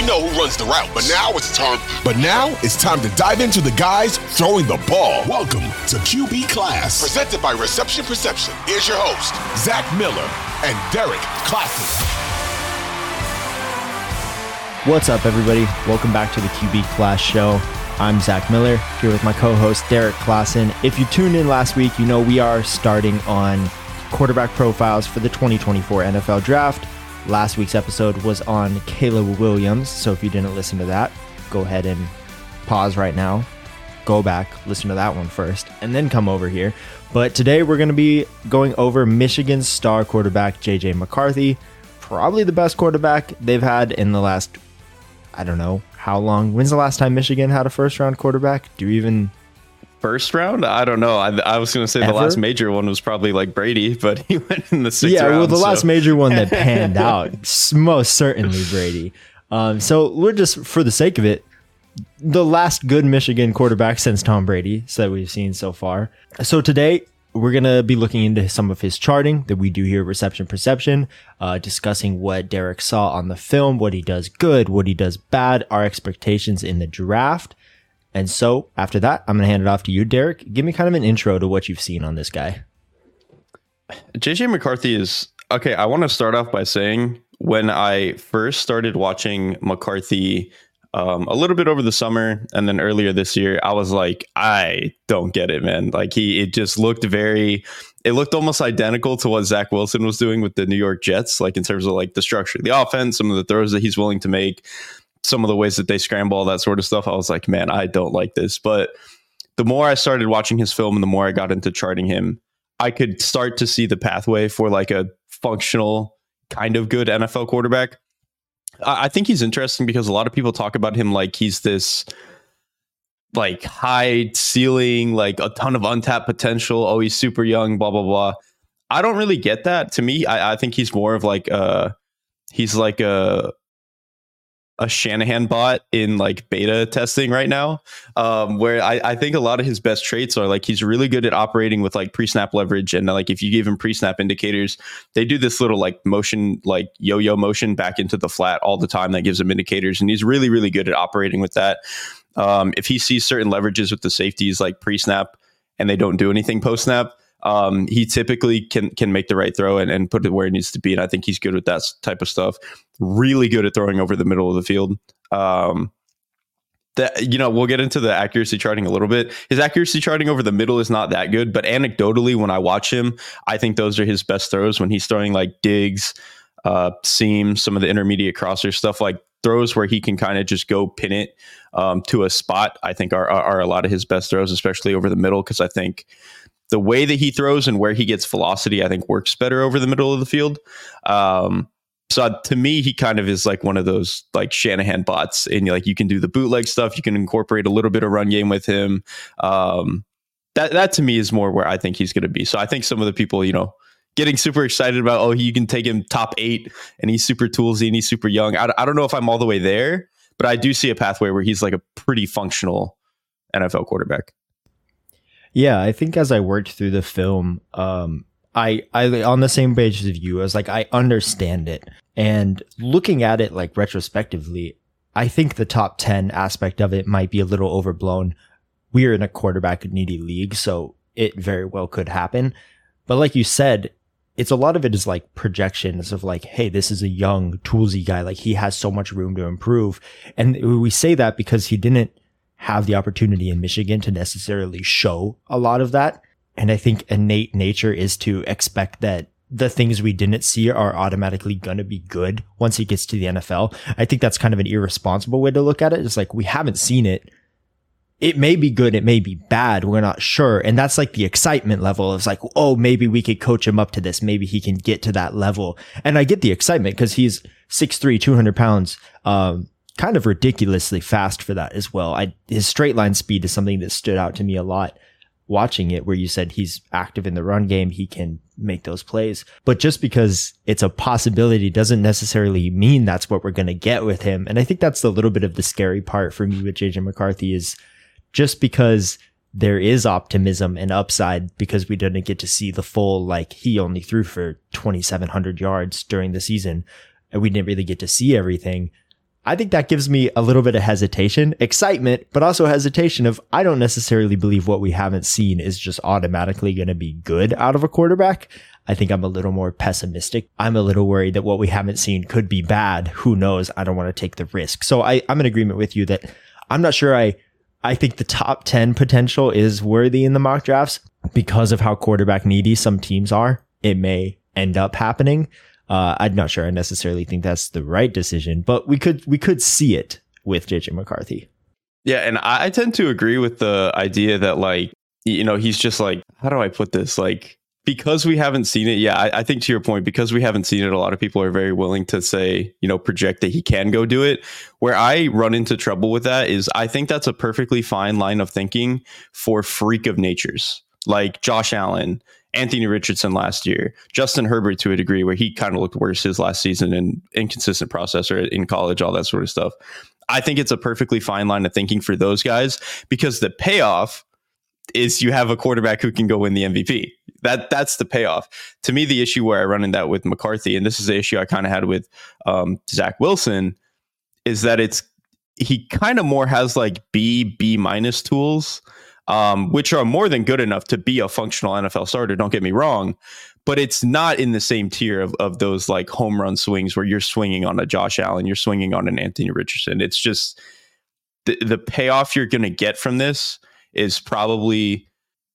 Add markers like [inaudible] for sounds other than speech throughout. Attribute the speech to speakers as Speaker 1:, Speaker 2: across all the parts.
Speaker 1: We know who runs the route, but now it's time. But now it's time to dive into the guys throwing the ball. Welcome to QB Klass, presented by Reception Perception. Here's your host, Zach Miller and Derrik Klassen.
Speaker 2: What's up, everybody? Welcome back to the QB Klass Show. I'm Zach Miller here with my co-host Derrik Klassen. If you tuned in last week, you know we are starting on quarterback profiles for the 2024 NFL Draft. Last week's episode was on Caleb Williams, so if you didn't listen to that, go ahead and pause right now, go back, listen to that one first, and then come over here. But today we're going to be going over Michigan's star quarterback JJ McCarthy, probably the best quarterback they've had in the last I don't know how long. When's the last time Michigan had a first round quarterback? Do you even
Speaker 3: first round? I don't know. I, I was going to say
Speaker 2: Ever?
Speaker 3: the last major one was probably like Brady, but [laughs] he went in the sixth
Speaker 2: yeah,
Speaker 3: round.
Speaker 2: well, the
Speaker 3: so-
Speaker 2: last major one that [laughs] panned out, most certainly Brady. Um, so we're just for the sake of it, the last good Michigan quarterback since Tom Brady so that we've seen so far. So today we're gonna be looking into some of his charting that we do here, reception perception, uh, discussing what Derrik saw on the film, what he does good, what he does bad, our expectations in the draft. And so after that, I'm gonna hand it off to you, Derrik. Give me kind of an intro to what you've seen on this guy.
Speaker 3: JJ McCarthy is okay. I want to start off by saying when I first started watching McCarthy um, a little bit over the summer and then earlier this year, I was like, I don't get it, man. Like he, it just looked very, it looked almost identical to what Zach Wilson was doing with the New York Jets, like in terms of like the structure the offense, some of the throws that he's willing to make, some of the ways that they scramble, all that sort of stuff. I was like, man, I don't like this. But the more I started watching his film and the more I got into charting him, I could start to see the pathway for like a functional kind of good NFL quarterback. I I think he's interesting because a lot of people talk about him like he's this like high ceiling, like a ton of untapped potential. Oh, he's super young, blah blah blah. I don't really get that. To me, I, I think he's more of like uh he's like a a Shanahan bot in like beta testing right now. Um, where I, I think a lot of his best traits are like he's really good at operating with like pre-snap leverage and like if you give him pre-snap indicators, they do this little like motion, like yo-yo motion back into the flat all the time that gives him indicators, and he's really, really good at operating with that. Um, if he sees certain leverages with the safeties like pre-snap and they don't do anything post-snap, um, he typically can can make the right throw and, and put it where it needs to be. And I think he's good with that type of stuff. Really good at throwing over the middle of the field. Um, that you know, we'll get into the accuracy charting a little bit. His accuracy charting over the middle is not that good, but anecdotally, when I watch him, I think those are his best throws when he's throwing like digs, uh, seams, some of the intermediate crosser stuff like throws where he can kind of just go pin it um, to a spot. I think are, are are a lot of his best throws, especially over the middle, because I think the way that he throws and where he gets velocity, I think works better over the middle of the field. Um, So to me, he kind of is like one of those like Shanahan bots, and like you can do the bootleg stuff, you can incorporate a little bit of run game with him. Um, that that to me is more where I think he's going to be. So I think some of the people, you know, getting super excited about, oh, you can take him top eight, and he's super toolsy and he's super young. I, I don't know if I'm all the way there, but I do see a pathway where he's like a pretty functional NFL quarterback.
Speaker 2: Yeah, I think as I worked through the film, um, I I on the same page as you. I was like, I understand it, and looking at it like retrospectively, I think the top ten aspect of it might be a little overblown. We're in a quarterback needy league, so it very well could happen. But like you said, it's a lot of it is like projections of like, hey, this is a young toolsy guy. Like he has so much room to improve. And we say that because he didn't have the opportunity in Michigan to necessarily show a lot of that. And I think innate nature is to expect that the things we didn't see are automatically going to be good once he gets to the NFL. I think that's kind of an irresponsible way to look at it. It's like we haven't seen it. It may be good. It may be bad. We're not sure. And that's like the excitement level. It's like, oh, maybe we could coach him up to this. Maybe he can get to that level. And I get the excitement because he's 6'3, 200 pounds. Um, kind of ridiculously fast for that as well. I, his straight line speed is something that stood out to me a lot watching it where you said he's active in the run game, he can make those plays. But just because it's a possibility doesn't necessarily mean that's what we're going to get with him. And I think that's a little bit of the scary part for me with JJ McCarthy is just because there is optimism and upside because we didn't get to see the full, like he only threw for 2,700 yards during the season and we didn't really get to see everything. I think that gives me a little bit of hesitation, excitement, but also hesitation of I don't necessarily believe what we haven't seen is just automatically going to be good out of a quarterback. I think I'm a little more pessimistic. I'm a little worried that what we haven't seen could be bad. Who knows? I don't want to take the risk. So I, I'm in agreement with you that I'm not sure I, I think the top 10 potential is worthy in the mock drafts because of how quarterback needy some teams are. It may end up happening. Uh, I'm not sure I necessarily think that's the right decision, but we could we could see it with JJ McCarthy.
Speaker 3: Yeah, and I tend to agree with the idea that like you know he's just like how do I put this like because we haven't seen it. Yeah, I, I, think to your point, because we haven't seen it, a lot of people are very willing to say you know project that he can go do it. Where I run into trouble with that is I think that's a perfectly fine line of thinking for freak of natures like Josh Allen Anthony Richardson last year, Justin Herbert to a degree where he kind of looked worse his last season and inconsistent processor in college, all that sort of stuff. I think it's a perfectly fine line of thinking for those guys because the payoff is you have a quarterback who can go win the MVP. That that's the payoff. To me, the issue where I run in that with McCarthy, and this is the issue I kind of had with um, Zach Wilson, is that it's he kind of more has like B B minus tools um, which are more than good enough to be a functional NFL starter. Don't get me wrong, but it's not in the same tier of, of those like home run swings where you're swinging on a Josh Allen, you're swinging on an Anthony Richardson. It's just the, the payoff you're going to get from this is probably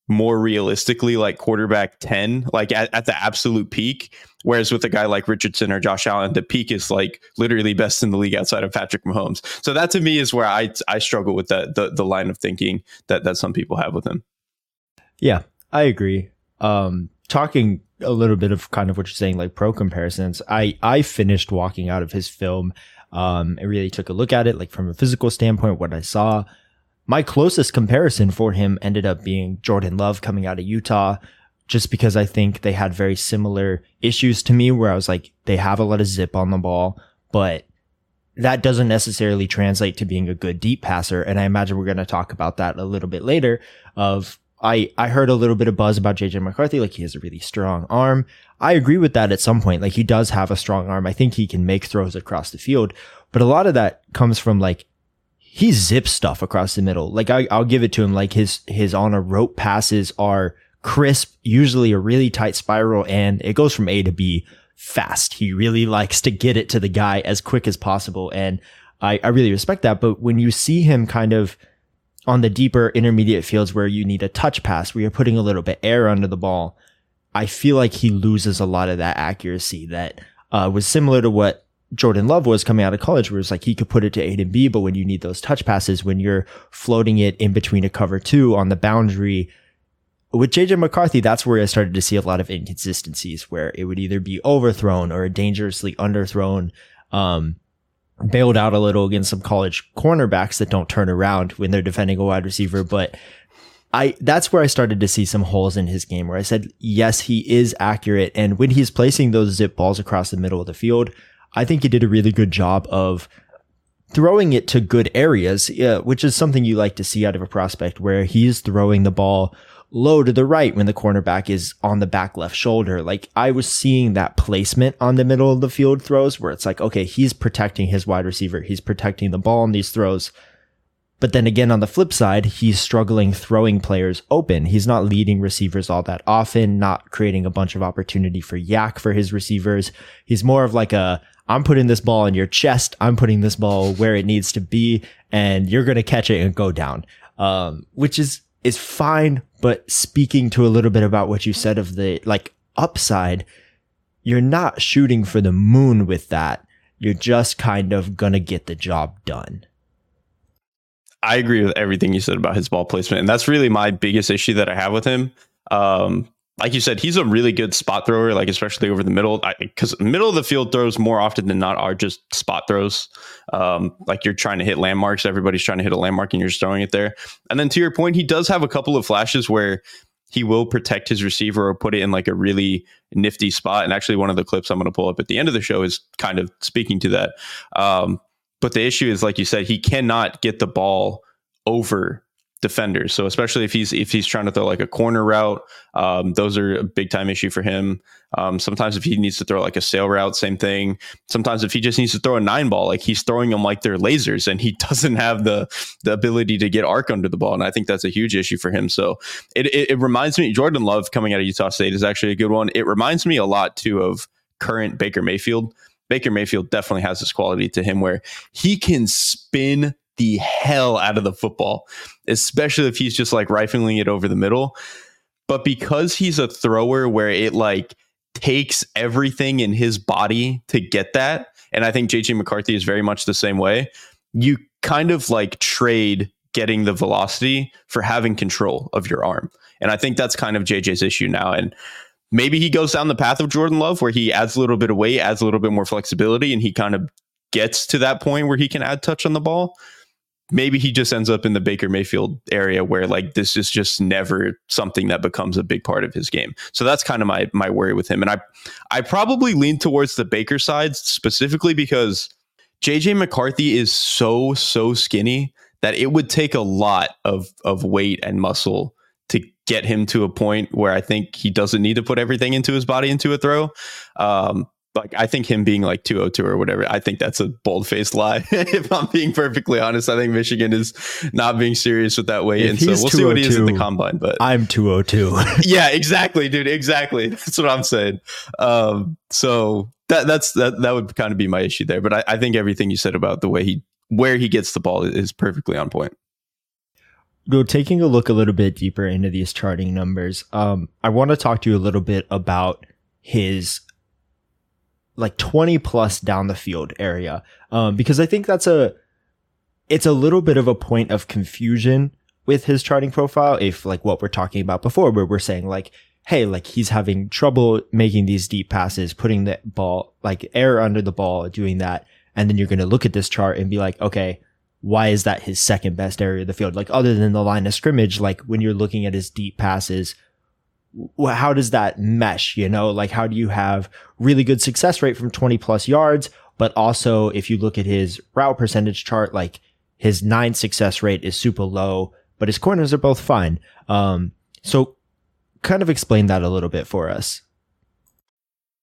Speaker 3: more realistically like quarterback 10 like at, at, the absolute peak. Whereas with a guy like richardson or josh allen the peak is like literally best in the league outside of patrick mahomes. So that to me is where i i struggle with the, the line of thinking that that some people have with him.
Speaker 2: Yeah i agree. Um talking a little bit of kind of what you're saying like pro comparisons i i finished walking out of his film. Um i really took a look at it like from a physical standpoint what i saw my closest comparison for him ended up being Jordan Love coming out of Utah, just because I think they had very similar issues to me where I was like, they have a lot of zip on the ball, but that doesn't necessarily translate to being a good deep passer. And I imagine we're going to talk about that a little bit later of I, I heard a little bit of buzz about JJ McCarthy. Like he has a really strong arm. I agree with that at some point. Like he does have a strong arm. I think he can make throws across the field, but a lot of that comes from like he zips stuff across the middle. Like I, I'll give it to him. Like his his on a rope passes are crisp, usually a really tight spiral, and it goes from A to B fast. He really likes to get it to the guy as quick as possible, and I, I really respect that. But when you see him kind of on the deeper intermediate fields where you need a touch pass, where you're putting a little bit air under the ball, I feel like he loses a lot of that accuracy that uh, was similar to what Jordan Love was coming out of college, where it's like he could put it to A and B, but when you need those touch passes, when you're floating it in between a cover two on the boundary, with JJ McCarthy, that's where I started to see a lot of inconsistencies where it would either be overthrown or dangerously underthrown. Um, bailed out a little against some college cornerbacks that don't turn around when they're defending a wide receiver. But I, that's where I started to see some holes in his game where I said, yes, he is accurate. And when he's placing those zip balls across the middle of the field, I think he did a really good job of throwing it to good areas, yeah, which is something you like to see out of a prospect where he's throwing the ball low to the right when the cornerback is on the back left shoulder. Like I was seeing that placement on the middle of the field throws where it's like, okay, he's protecting his wide receiver. He's protecting the ball on these throws. But then again, on the flip side, he's struggling throwing players open. He's not leading receivers all that often, not creating a bunch of opportunity for YAC for his receivers. He's more of like a, I'm putting this ball in your chest. I'm putting this ball where it needs to be and you're going to catch it and go down. Um, which is is fine, but speaking to a little bit about what you said of the like upside, you're not shooting for the moon with that. You're just kind of gonna get the job done.
Speaker 3: I agree with everything you said about his ball placement, and that's really my biggest issue that I have with him. Um, like you said, he's a really good spot thrower, like especially over the middle, because middle of the field throws more often than not are just spot throws. Um, like you're trying to hit landmarks, everybody's trying to hit a landmark, and you're just throwing it there. And then to your point, he does have a couple of flashes where he will protect his receiver or put it in like a really nifty spot. And actually, one of the clips I'm going to pull up at the end of the show is kind of speaking to that. Um, but the issue is, like you said, he cannot get the ball over defenders. So especially if he's if he's trying to throw like a corner route, um, those are a big time issue for him. Um, sometimes if he needs to throw like a sail route, same thing. Sometimes if he just needs to throw a nine ball, like he's throwing them like they're lasers, and he [laughs] doesn't have the the ability to get arc under the ball, and I think that's a huge issue for him. So it it, it reminds me Jordan Love coming out of Utah State is actually a good one. It reminds me a lot too of current Baker Mayfield. Baker Mayfield definitely has this quality to him where he can spin the hell out of the football, especially if he's just like rifling it over the middle. But because he's a thrower where it like takes everything in his body to get that, and I think JJ McCarthy is very much the same way, you kind of like trade getting the velocity for having control of your arm. And I think that's kind of JJ's issue now. And maybe he goes down the path of Jordan Love where he adds a little bit of weight, adds a little bit more flexibility, and he kind of gets to that point where he can add touch on the ball maybe he just ends up in the Baker Mayfield area where like this is just never something that becomes a big part of his game. So that's kind of my my worry with him. And I I probably lean towards the Baker side specifically because JJ McCarthy is so so skinny that it would take a lot of of weight and muscle to get him to a point where I think he doesn't need to put everything into his body into a throw. Um, like I think him being like 202 or whatever, I think that's a bold faced lie. [laughs] if I'm being perfectly honest, I think Michigan is not being serious with that way. And so we'll see what he is in the combine. But
Speaker 2: I'm 202. [laughs]
Speaker 3: yeah, exactly, dude. Exactly. [laughs] That's what I'm saying. Um, so that that's that that would kind of be my issue there. But I, I think everything you said about the way he where he gets the ball is perfectly on point.
Speaker 2: Go taking a look a little bit deeper into these charting numbers. Um, I want to talk to you a little bit about his like 20 plus down the field area. Um, because I think that's a, it's a little bit of a point of confusion with his charting profile. If like what we're talking about before, where we're saying like, Hey, like he's having trouble making these deep passes, putting the ball, like air under the ball, doing that. And then you're going to look at this chart and be like, okay, why is that his second best area of the field? Like other than the line of scrimmage, like when you're looking at his deep passes, how does that mesh? You know, like how do you have really good success rate from 20 plus yards, but also if you look at his route percentage chart, like his nine success rate is super low, but his corners are both fine. Um, so kind of explain that a little bit for us.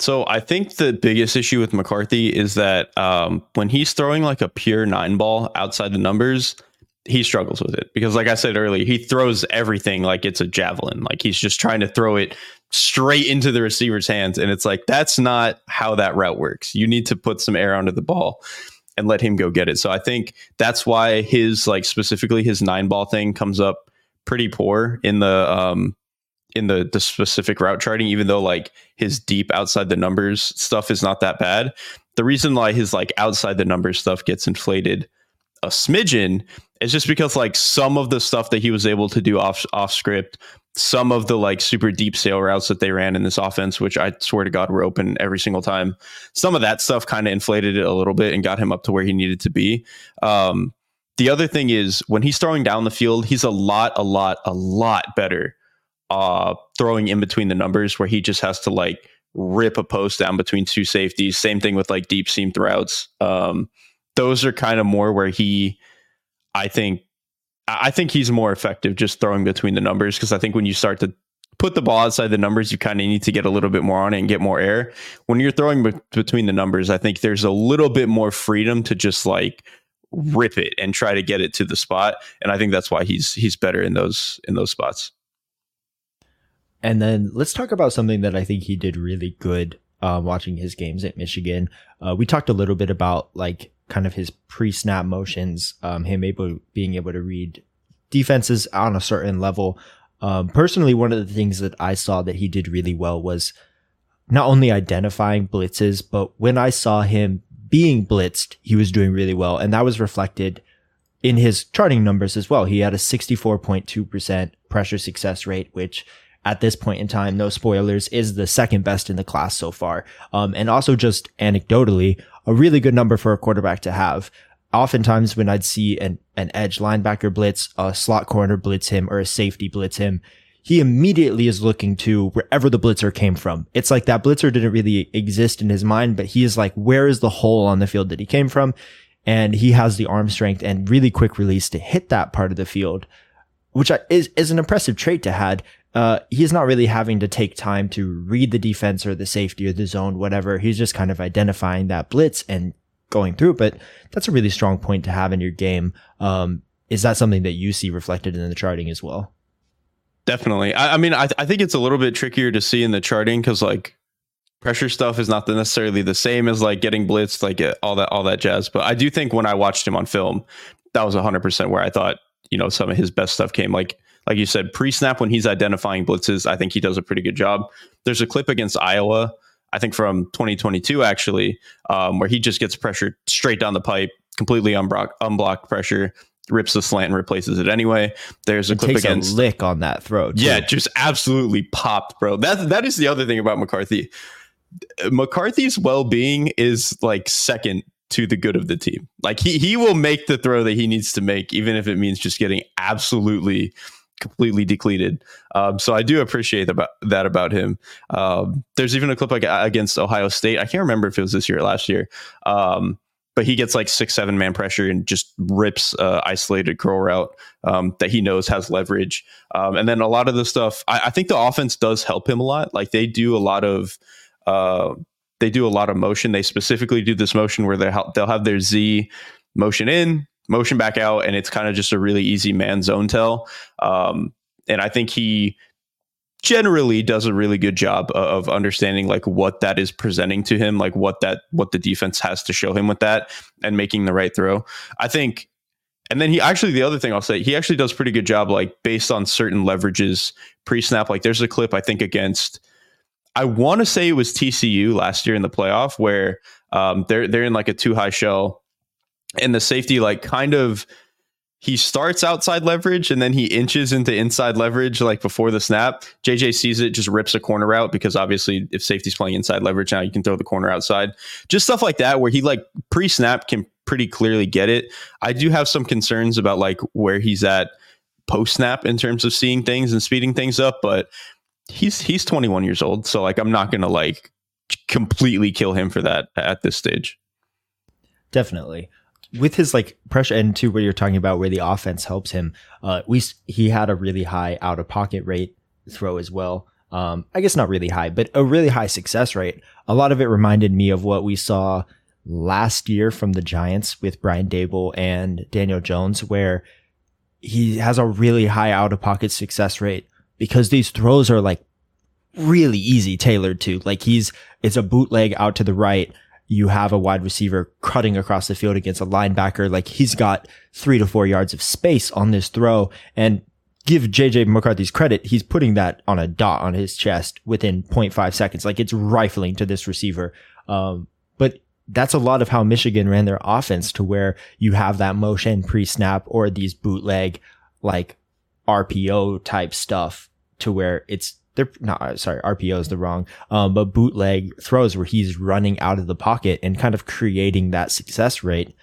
Speaker 3: So I think the biggest issue with McCarthy is that um, when he's throwing like a pure nine ball outside the numbers, he struggles with it because, like I said earlier, he throws everything like it's a javelin. Like he's just trying to throw it straight into the receiver's hands, and it's like that's not how that route works. You need to put some air under the ball and let him go get it. So I think that's why his like specifically his nine ball thing comes up pretty poor in the um in the the specific route charting, even though like his deep outside the numbers stuff is not that bad. The reason why his like outside the numbers stuff gets inflated a smidgen is just because like some of the stuff that he was able to do off off script, some of the like super deep sail routes that they ran in this offense, which I swear to God were open every single time. Some of that stuff kind of inflated it a little bit and got him up to where he needed to be. Um, the other thing is when he's throwing down the field, he's a lot, a lot, a lot better uh, throwing in between the numbers where he just has to like rip a post down between two safeties. Same thing with like deep seam routes. Um, those are kind of more where he, I think, I think he's more effective just throwing between the numbers because I think when you start to put the ball outside the numbers, you kind of need to get a little bit more on it and get more air. When you're throwing be- between the numbers, I think there's a little bit more freedom to just like rip it and try to get it to the spot. And I think that's why he's he's better in those in those spots.
Speaker 2: And then let's talk about something that I think he did really good uh, watching his games at Michigan. Uh, we talked a little bit about like kind of his pre-snap motions, um, him able being able to read defenses on a certain level. Um, personally, one of the things that I saw that he did really well was not only identifying blitzes, but when I saw him being blitzed, he was doing really well, and that was reflected in his charting numbers as well. He had a 64.2% pressure success rate, which at this point in time, no spoilers, is the second best in the class so far. Um, and also just anecdotally, a really good number for a quarterback to have. Oftentimes when I'd see an, an edge linebacker blitz, a slot corner blitz him, or a safety blitz him, he immediately is looking to wherever the blitzer came from. It's like that blitzer didn't really exist in his mind, but he is like, where is the hole on the field that he came from? And he has the arm strength and really quick release to hit that part of the field, which is, is an impressive trait to have uh, he's not really having to take time to read the defense or the safety or the zone, whatever. He's just kind of identifying that blitz and going through. But that's a really strong point to have in your game. Um, is that something that you see reflected in the charting as well?
Speaker 3: Definitely. I, I mean, I, I think it's a little bit trickier to see in the charting because like pressure stuff is not necessarily the same as like getting blitzed, like uh, all that all that jazz. But I do think when I watched him on film, that was 100% where I thought you know some of his best stuff came. Like like you said, pre snap when he's identifying blitzes, I think he does a pretty good job. There's a clip against Iowa, I think from 2022 actually, um, where he just gets pressured straight down the pipe, completely unblocked, unblocked pressure, rips the slant and replaces it anyway. There's a
Speaker 2: it
Speaker 3: clip against
Speaker 2: lick on that throw.
Speaker 3: Too. Yeah, just absolutely popped, bro. That that is the other thing about McCarthy. McCarthy's well being is like second to the good of the team. Like he he will make the throw that he needs to make, even if it means just getting absolutely completely depleted. Um, so I do appreciate about that about him. Um, there's even a clip like against Ohio State. I can't remember if it was this year or last year. Um, but he gets like six, seven man pressure and just rips uh, isolated curl route um, that he knows has leverage. Um, and then a lot of the stuff, I, I, think the offense does help him a lot. Like they do a lot of, uh, they do a lot of motion. They specifically do this motion where they they'll have their Z motion in, motion back out, and it's kind of just a really easy man zone tell. Um, and I think he generally does a really good job of understanding like what that is presenting to him, like what that what the defense has to show him with that, and making the right throw. I think. And then he actually, the other thing I'll say, he actually does pretty good job, like based on certain leverages pre snap. Like there's a clip I think against, I want to say it was TCU last year in the playoff where um, they're they're in like a two high shell and the safety like kind of he starts outside leverage and then he inches into inside leverage like before the snap. JJ sees it, just rips a corner out because obviously if safety's playing inside leverage now, you can throw the corner outside. Just stuff like that where he like pre-snap can pretty clearly get it. I do have some concerns about like where he's at post snap in terms of seeing things and speeding things up, but he's he's 21 years old, so like I'm not gonna like completely kill him for that at this stage.
Speaker 2: Definitely. With his like pressure and to what you're talking about where the offense helps him, uh we he had a really high out of pocket rate throw as well. Um I guess not really high, but a really high success rate. A lot of it reminded me of what we saw last year from the Giants with Brian Daboll and Daniel Jones where he has a really high out of pocket success rate because these throws are like really easy tailored to. Like he's, it's a bootleg out to the right. You have a wide receiver cutting across the field against a linebacker. Like he's got three to four yards of space on this throw and give JJ McCarthy's credit. He's putting that on a dot on his chest within 0.5 seconds. Like it's rifling to this receiver. Um, but that's a lot of how Michigan ran their offense to where you have that motion pre snap or these bootleg like RPO type stuff to where it's they're not sorry RPO is the wrong um, but bootleg throws where he's running out of the pocket and kind of creating that success rate.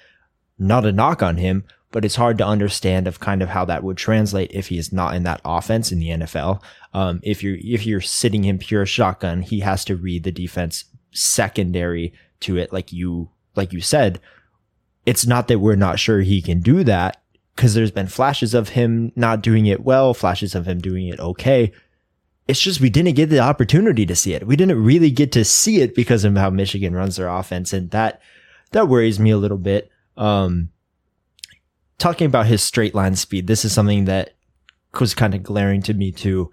Speaker 2: Not a knock on him, but it's hard to understand of kind of how that would translate if he is not in that offense in the NFL. Um, if you're if you're sitting him pure shotgun, he has to read the defense secondary to it, like you like you said. It's not that we're not sure he can do that because there's been flashes of him not doing it well, flashes of him doing it okay. It's just we didn't get the opportunity to see it. We didn't really get to see it because of how Michigan runs their offense, and that that worries me a little bit. Um, talking about his straight line speed, this is something that was kind of glaring to me too.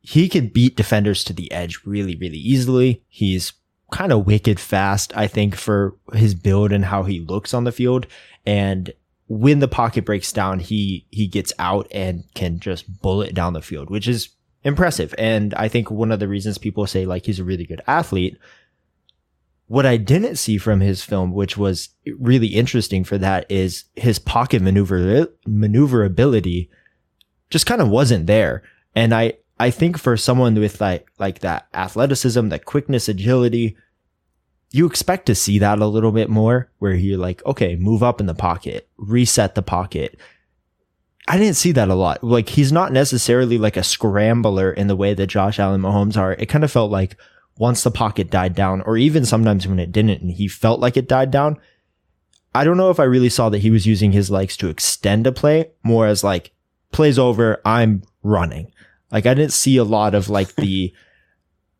Speaker 2: He could beat defenders to the edge really, really easily. He's kind of wicked fast, I think, for his build and how he looks on the field. And when the pocket breaks down, he he gets out and can just bullet down the field, which is impressive. And I think one of the reasons people say like he's a really good athlete. What I didn't see from his film, which was really interesting for that, is his pocket maneuver maneuverability just kind of wasn't there. And I I think for someone with like like that athleticism, that quickness, agility, you expect to see that a little bit more where you're like, okay, move up in the pocket, reset the pocket. I didn't see that a lot. Like he's not necessarily like a scrambler in the way that Josh Allen Mahomes are. It kind of felt like once the pocket died down, or even sometimes when it didn't, and he felt like it died down. I don't know if I really saw that he was using his legs to extend a play more as like plays over, I'm running. Like I didn't see a lot of like the [laughs]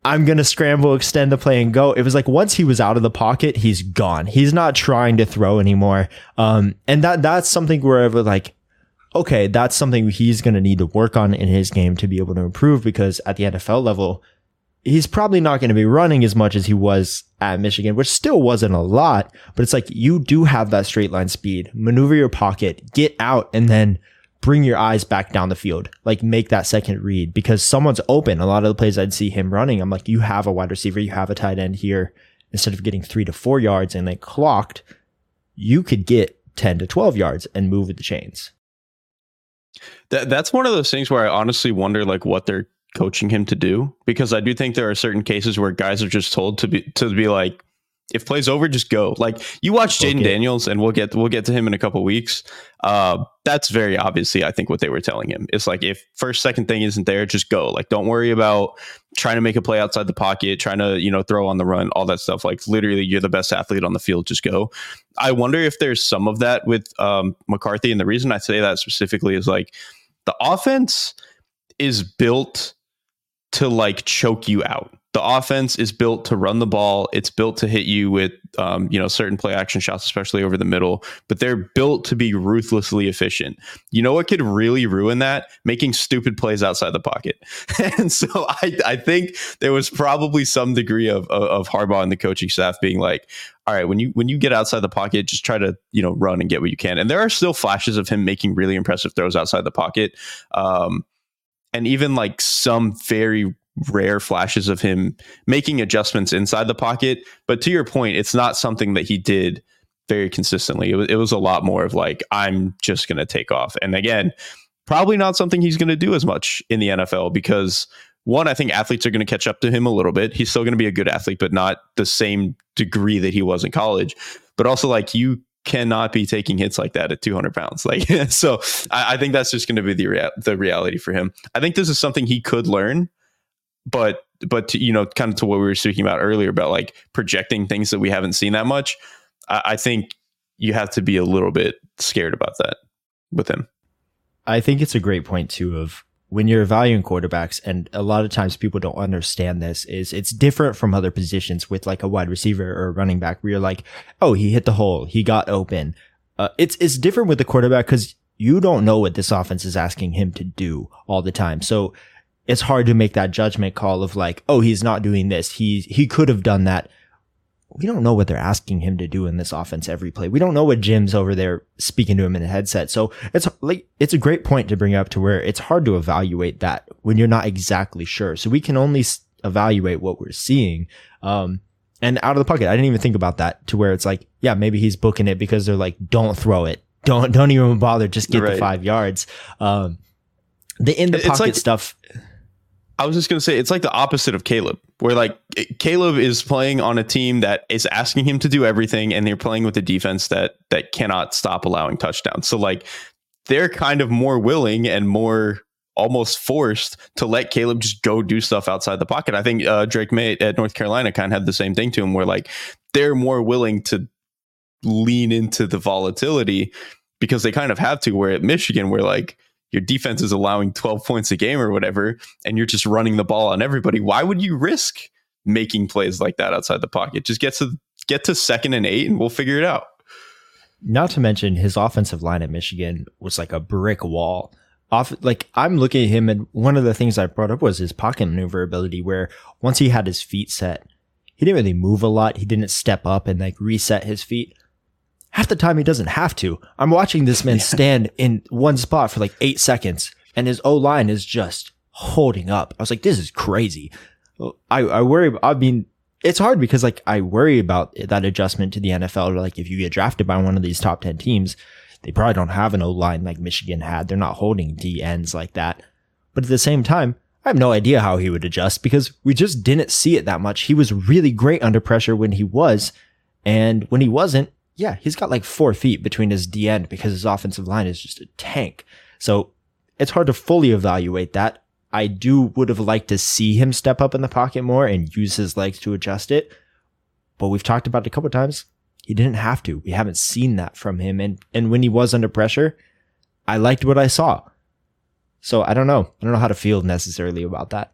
Speaker 2: I'm going to scramble, extend the play and go. It was like once he was out of the pocket, he's gone. He's not trying to throw anymore. Um, and that, that's something where I was like, okay, that's something he's going to need to work on in his game to be able to improve because at the NFL level, he's probably not going to be running as much as he was at Michigan, which still wasn't a lot, but it's like you do have that straight line speed, maneuver your pocket, get out and then bring your eyes back down the field, like make that second read because someone's open. A lot of the plays I'd see him running, I'm like, you have a wide receiver, you have a tight end here. Instead of getting three to four yards and they clocked, you could get 10 to 12 yards and move with the chains.
Speaker 3: That, that's one of those things where I honestly wonder like what they're coaching him to do because I do think there are certain cases where guys are just told to be to be like if plays over, just go. Like you watch Jayden okay. Daniels, and we'll get we'll get to him in a couple weeks. Uh, that's very obviously, I think, what they were telling him. It's like if first second thing isn't there, just go. Like don't worry about trying to make a play outside the pocket, trying to you know throw on the run, all that stuff. Like literally, you're the best athlete on the field. Just go. I wonder if there's some of that with um, McCarthy, and the reason I say that specifically is like the offense is built to like choke you out the offense is built to run the ball. It's built to hit you with, um, you know, certain play action shots, especially over the middle. But they're built to be ruthlessly efficient. You know what could really ruin that? Making stupid plays outside the pocket. [laughs] and so I, I think there was probably some degree of, of, of Harbaugh and the coaching staff being like, all right, when you when you get outside the pocket, just try to you know run and get what you can. And there are still flashes of him making really impressive throws outside the pocket. Um, and even like some very rare flashes of him making adjustments inside the pocket. But to your point, it's not something that he did very consistently. It was, it was a lot more of like, I'm just going to take off. And again, probably not something he's going to do as much in the NFL because one, I think athletes are going to catch up to him a little bit. He's still going to be a good athlete, but not the same degree that he was in college. But also, like, you cannot be taking hits like that at 200 pounds. Like, [laughs] so I, I think that's just going to be the rea- the reality for him. I think this is something he could learn, but but to, you know, kind of to what we were speaking about earlier about like projecting things that we haven't seen that much. I, I think you have to be a little bit scared about that with him.
Speaker 2: I think it's a great point too of when you're evaluating quarterbacks, and a lot of times people don't understand this, is it's different from other positions with like a wide receiver or a running back where you're like, oh, he hit the hole, he got open. Uh, it's it's different with the quarterback because you don't know what this offense is asking him to do all the time. So it's hard to make that judgment call of like, oh, he's not doing this. He he could have done that we don't know what they're asking him to do in this offense every play. We don't know what Jim's over there speaking to him in a headset. So it's like, it's a great point to bring up to where it's hard to evaluate that when you're not exactly sure. So we can only evaluate what we're seeing. Um, and out of the pocket, I didn't even think about that to where it's like, yeah, maybe he's booking it because they're like, don't throw it. Don't, don't even bother. Just get right. the five yards. Um, the in the pocket like, stuff.
Speaker 3: I was just going to say it's like the opposite of Caleb, where like Caleb is playing on a team that is asking him to do everything, and they're playing with a defense that that cannot stop allowing touchdowns. So like they're kind of more willing and more almost forced to let Caleb just go do stuff outside the pocket. I think uh, Drake Maye at North Carolina kind of had the same thing to him, where like they're more willing to lean into the volatility because they kind of have to. Where at Michigan, where like your defense is allowing 12 points a game or whatever, and you're just running the ball on everybody, why would you risk making plays like that outside the pocket? Just get to get to second and eight and we'll figure it out.
Speaker 2: Not to mention his offensive line at Michigan was like a brick wall. Off like I'm looking at him and one of the things I brought up was his pocket maneuverability where once he had his feet set, he didn't really move a lot. He didn't step up and like reset his feet half the time he doesn't have to. I'm watching this man stand in one spot for like eight seconds and his O line is just holding up. I was like, this is crazy. I, I worry. I mean, it's hard because like I worry about that adjustment to the NFL. Like if you get drafted by one of these top 10 teams, they probably don't have an O line like Michigan had. They're not holding D ends like that. But at the same time, I have no idea how he would adjust because we just didn't see it that much. He was really great under pressure when he was. And when he wasn't, yeah, he's got like four feet between his D end because his offensive line is just a tank. So it's hard to fully evaluate that. I do would have liked to see him step up in the pocket more and use his legs to adjust it. But we've talked about it a couple times. He didn't have to. We haven't seen that from him. And, and when he was under pressure, I liked what I saw. So I don't know. I don't know how to feel necessarily about that.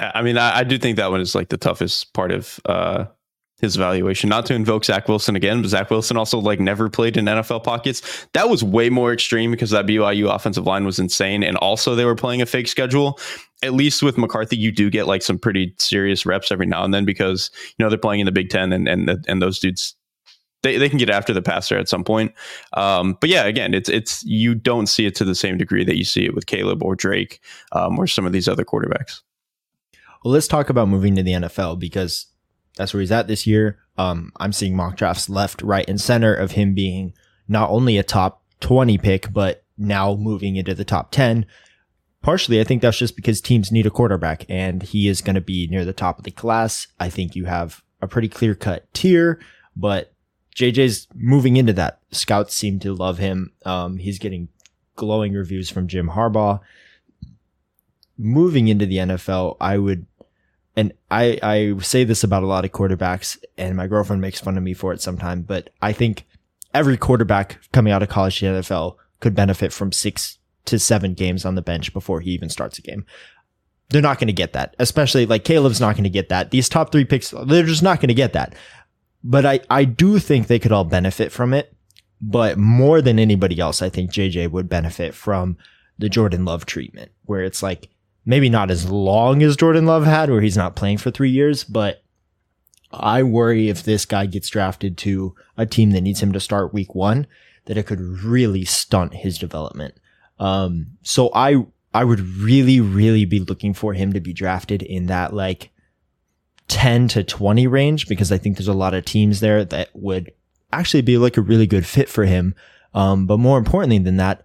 Speaker 3: I mean, I, I, do think that one is like the toughest part of uh, his evaluation. Not to invoke Zach Wilson again, but Zach Wilson also like never played in NFL pockets. That was way more extreme because that BYU offensive line was insane, and also they were playing a fake schedule. At least with McCarthy, you do get like some pretty serious reps every now and then because you know they're playing in the Big Ten, and and and those dudes they, they can get after the passer at some point. Um, but yeah, again, it's it's you don't see it to the same degree that you see it with Caleb or Drake um, or some of these other quarterbacks.
Speaker 2: Well, let's talk about moving to the NFL because that's where he's at this year. Um, I'm seeing mock drafts left, right, and center of him being not only a top 20 pick, but now moving into the top 10. Partially, I think that's just because teams need a quarterback and he is going to be near the top of the class. I think you have a pretty clear cut tier, but JJ's moving into that. Scouts seem to love him. Um, he's getting glowing reviews from Jim Harbaugh moving into the NFL, I would, and I, I say this about a lot of quarterbacks and my girlfriend makes fun of me for it sometimes, but I think every quarterback coming out of college to the NFL could benefit from six to seven games on the bench before he even starts a game. They're not going to get that, especially like Caleb's not going to get that. These top three picks, they're just not going to get that. But I, I do think they could all benefit from it. But more than anybody else, I think JJ would benefit from the Jordan Love treatment, where it's like, maybe not as long as Jordan Love had, where he's not playing for three years, but I worry if this guy gets drafted to a team that needs him to start week one, that it could really stunt his development. Um, so I, I would really, really be looking for him to be drafted in that like 10 to 20 range because I think there's a lot of teams there that would actually be like a really good fit for him. Um, but more importantly than that,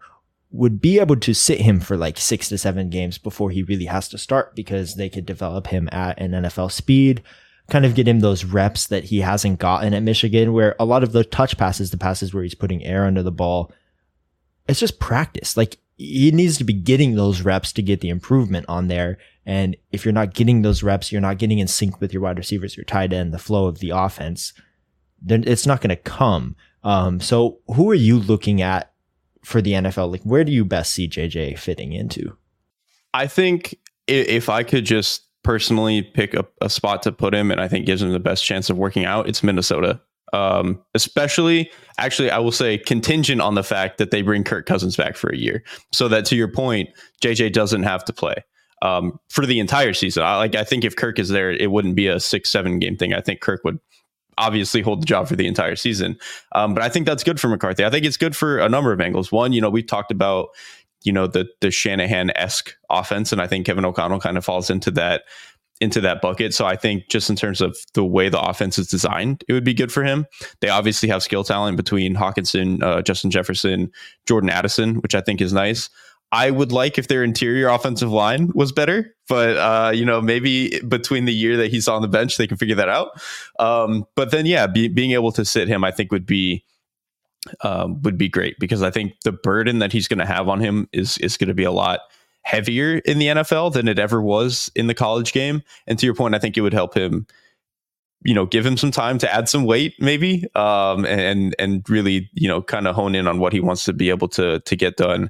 Speaker 2: would be able to sit him for like six to seven games before he really has to start because they could develop him at an NFL speed, kind of get him those reps that he hasn't gotten at Michigan, where a lot of the touch passes, the passes where he's putting air under the ball, it's just practice. Like he needs to be getting those reps to get the improvement on there. And if you're not getting those reps, you're not getting in sync with your wide receivers, your tight end, the flow of the offense, then it's not going to come. Um, so who are you looking at for the NFL? Like, where do you best see JJ fitting into?
Speaker 3: I think if I could just personally pick a, a spot to put him, and I think gives him the best chance of working out, it's Minnesota. Um, especially, actually, I will say contingent on the fact that they bring Kirk Cousins back for a year, so that to your point, JJ doesn't have to play um, for the entire season. I, like, I think if Kirk is there, it wouldn't be a six, seven game thing. I think Kirk would obviously hold the job for the entire season. Um, but I think that's good for McCarthy. I think it's good for a number of angles. One, you know, we've talked about you know the the Shanahan esque offense, and I think Kevin O'Connell kind of falls into that into that bucket. So I think just in terms of the way the offense is designed, it would be good for him. They obviously have skill talent between Hockenson, uh, Justin Jefferson, Jordan Addison, which I think is nice. I would like if their interior offensive line was better, but uh, you know maybe between the year that he's on the bench, they can figure that out. Um, but then, yeah, be, being able to sit him, I think would be um, would be great because I think the burden that he's going to have on him is is going to be a lot heavier in the NFL than it ever was in the college game. And to your point, I think it would help him you know give him some time to add some weight maybe um, and and really you know kind of hone in on what he wants to be able to to get done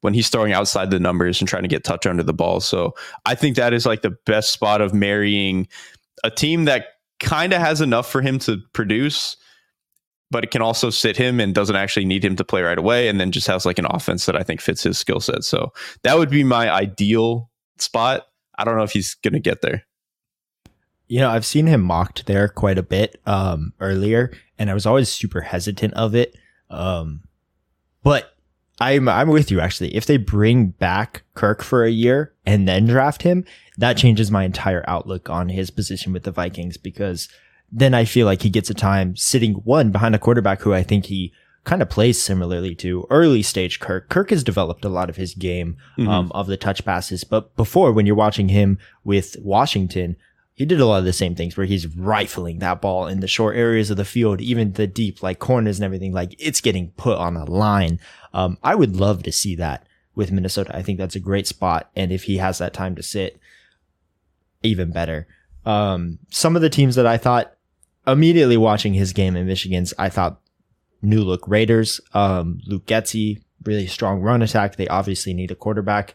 Speaker 3: when he's throwing outside the numbers and trying to get touch under the ball. So I think that is like the best spot of marrying a team that kind of has enough for him to produce, but it can also sit him and doesn't actually need him to play right away. And then just has like an offense that I think fits his skill set. So that would be my ideal spot. I don't know if he's going to get there.
Speaker 2: You know, I've seen him mocked there quite a bit um, earlier, and I was always super hesitant of it. Um, but I'm I'm with you actually. If they bring back Kirk for a year and then draft him, that changes my entire outlook on his position with the Vikings because then I feel like he gets a time sitting one behind a quarterback who I think he kind of plays similarly to early stage Kirk. Kirk has developed a lot of his game mm-hmm. um, of the touch passes, but before when you're watching him with Washington, he did a lot of the same things where he's rifling that ball in the short areas of the field, even the deep like corners and everything. Like it's getting put on a line. Um, I would love to see that with Minnesota. I think that's a great spot. And if he has that time to sit, even better. Um, some of the teams that I thought immediately watching his game in Michigan's, I thought new look Raiders, um, Luke Getsy, really strong run attack. They obviously need a quarterback.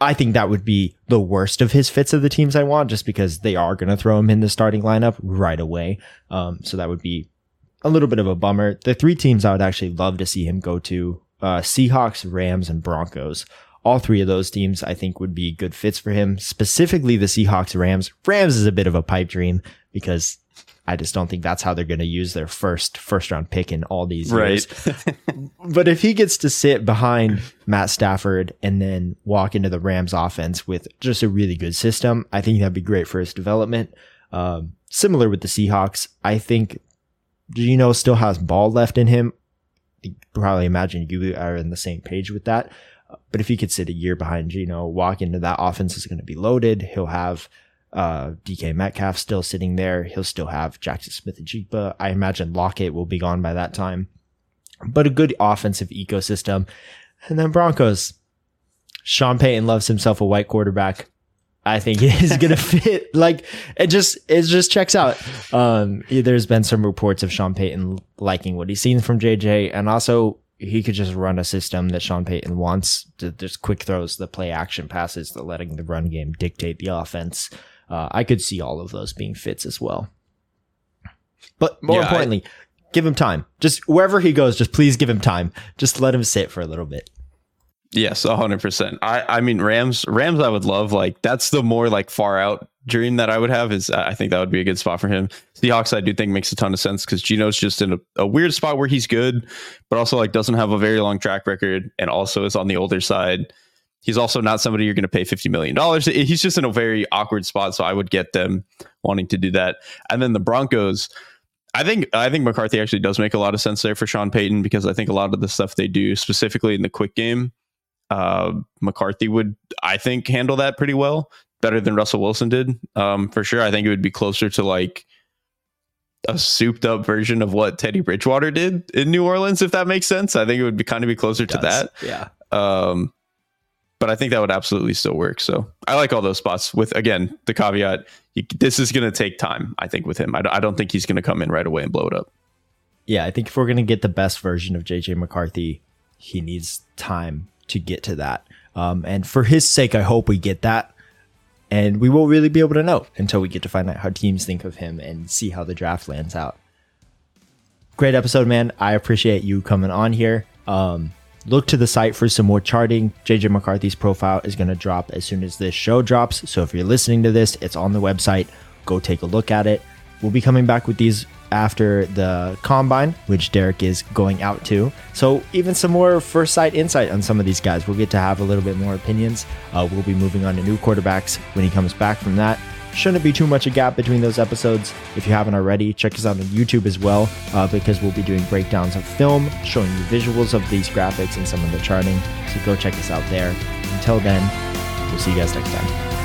Speaker 2: I think that would be the worst of his fits of the teams I want, just because they are going to throw him in the starting lineup right away. Um, so that would be a little bit of a bummer. The three teams I would actually love to see him go to: uh, Seahawks, Rams, and Broncos. All three of those teams I think would be good fits for him. Specifically, the Seahawks, Rams. Rams is a bit of a pipe dream because I just don't think that's how they're going to use their first first round pick in all these years. Right. [laughs] but if he gets to sit behind Matt Stafford and then walk into the Rams offense with just a really good system, I think that'd be great for his development. Um, similar with the Seahawks, I think Geno still has ball left in him. You probably imagine you are in the same page with that. But if he could sit a year behind Geno, walk into that offense is going to be loaded. He'll have uh, DK Metcalf still sitting there. He'll still have Jaxon Smith-Njigba. I imagine Lockett will be gone by that time. But a good offensive ecosystem. And then Broncos. Sean Payton loves himself a white quarterback. I think [laughs] is going [laughs] to fit. Like it just it just checks out. Um, there's been some reports of Sean Payton liking what he's seen from JJ, and also he could just run a system that Sean Payton wants. Just quick throws, the play action passes, the letting the run game dictate the offense uh, I could see all of those being fits as well. But more yeah, importantly, I, give him time. Just wherever he goes, just please give him time. Just let him sit for a little bit.
Speaker 3: Yes, hundred percent. I I mean Rams Rams I would love like that's the more like far out dream that I would have is I think that would be a good spot for him. Seahawks I do think makes a ton of sense because Geno's just in a, a, weird spot where he's good, but also like doesn't have a very long track record and also is on the older side. He's also not somebody you're going to pay fifty million dollars. He's just in a very awkward spot, so I would get them wanting to do that. And then the Broncos. I think I think McCarthy actually does make a lot of sense there for Sean Payton because I think a lot of the stuff they do, specifically in the quick game, uh, McCarthy would, I think, handle that pretty well, better than Russell Wilson did, um, for sure. I think it would be closer to like a souped up version of what Teddy Bridgewater did in New Orleans, if that makes sense. I think it would be kind of be closer to that.
Speaker 2: Yeah.
Speaker 3: Um, but I think that would absolutely still work. So I like all those spots. With again the caveat, he, this is going to take time. I think with him, I, I don't think he's going to come in right away and blow it up.
Speaker 2: Yeah, I think if we're going to get the best version of JJ McCarthy, he needs time to get to that. Um, and for his sake, I hope we get that. And we won't really be able to know until we get to find out how teams think of him and see how the draft lands out. Great episode, man. I appreciate you coming on here. Um, look to the site for some more charting. JJ McCarthy's profile is going to drop as soon as this show drops. So if you're listening to this, it's on the website. Go take a look at it. We'll be coming back with these after the combine, which Derrik is going out to. So, even some more first sight insight on some of these guys. We'll get to have a little bit more opinions. Uh, we'll be moving on to new quarterbacks when he comes back from that. Shouldn't be too much a gap between those episodes. If you haven't already, check us out on YouTube as well, uh, because we'll be doing breakdowns of film, showing you visuals of these graphics and some of the charting. So, go check us out there. Until then, we'll see you guys next time.